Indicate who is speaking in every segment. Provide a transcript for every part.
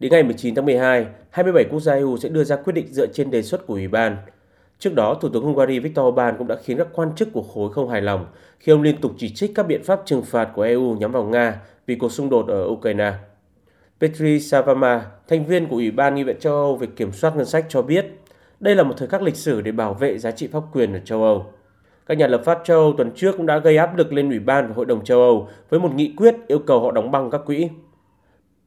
Speaker 1: Đến ngày 19 tháng 12, 27 quốc gia EU sẽ đưa ra quyết định dựa trên đề xuất của Ủy ban. Trước đó, Thủ tướng Hungary Viktor Orbán cũng đã khiến các quan chức của khối không hài lòng khi ông liên tục chỉ trích các biện pháp trừng phạt của EU nhắm vào Nga vì cuộc xung đột ở Ukraine. Petri Savama, thành viên của Ủy ban Nghị viện châu Âu về kiểm soát ngân sách cho biết, đây là một thời khắc lịch sử để bảo vệ giá trị pháp quyền ở châu Âu. Các nhà lập pháp châu Âu tuần trước cũng đã gây áp lực lên Ủy ban và Hội đồng châu Âu với một nghị quyết yêu cầu họ đóng băng các quỹ.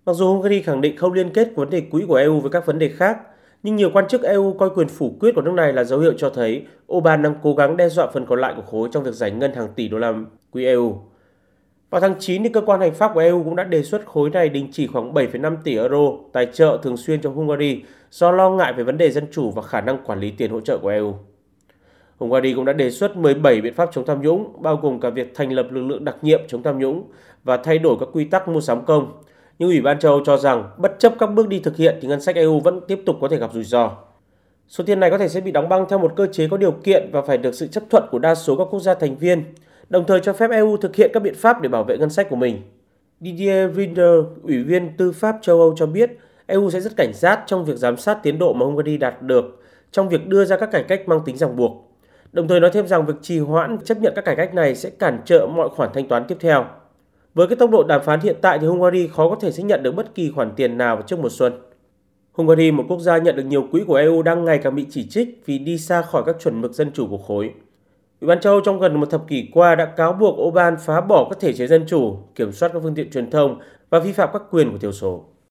Speaker 1: Mặc dù Hungary khẳng định không liên kết vấn đề quỹ của EU với các vấn đề khác, nhưng nhiều quan chức EU coi quyền phủ quyết của nước này là dấu hiệu cho thấy Orbán đang cố gắng đe dọa phần còn lại của khối trong việc giải ngân hàng tỷ đô la quỹ EU. Vào tháng 9, thì cơ quan hành pháp của EU cũng đã đề xuất khối này đình chỉ khoảng 7,5 tỷ euro tài trợ thường xuyên cho Hungary do lo ngại về vấn đề dân chủ và khả năng quản lý tiền hỗ trợ của EU. Hungary cũng đã đề xuất 17 biện pháp chống tham nhũng, bao gồm cả việc thành lập lực lượng đặc nhiệm chống tham nhũng và thay đổi các quy tắc mua sắm công. Nhưng Ủy ban châu Âu cho rằng bất chấp các bước đi thực hiện thì ngân sách EU vẫn tiếp tục có thể gặp rủi ro. Số tiền này có thể sẽ bị đóng băng theo một cơ chế có điều kiện và phải được sự chấp thuận của đa số các quốc gia thành viên, đồng thời cho phép EU thực hiện các biện pháp để bảo vệ ngân sách của mình. Didier Rinder, Ủy viên Tư pháp châu Âu cho biết EU sẽ rất cảnh giác trong việc giám sát tiến độ mà Hungary đạt được trong việc đưa ra các cải cách mang tính ràng buộc. Đồng thời nói thêm rằng việc trì hoãn chấp nhận các cải cách này sẽ cản trở mọi khoản thanh toán tiếp theo. Với cái tốc độ đàm phán hiện tại thì Hungary khó có thể sẽ nhận được bất kỳ khoản tiền nào trước mùa xuân. Hungary, một quốc gia nhận được nhiều quỹ của EU đang ngày càng bị chỉ trích vì đi xa khỏi các chuẩn mực dân chủ của khối. Ủy ban châu Âu trong gần một thập kỷ qua đã cáo buộc Oban phá bỏ các thể chế dân chủ, kiểm soát các phương tiện truyền thông và vi phạm các quyền của thiểu số.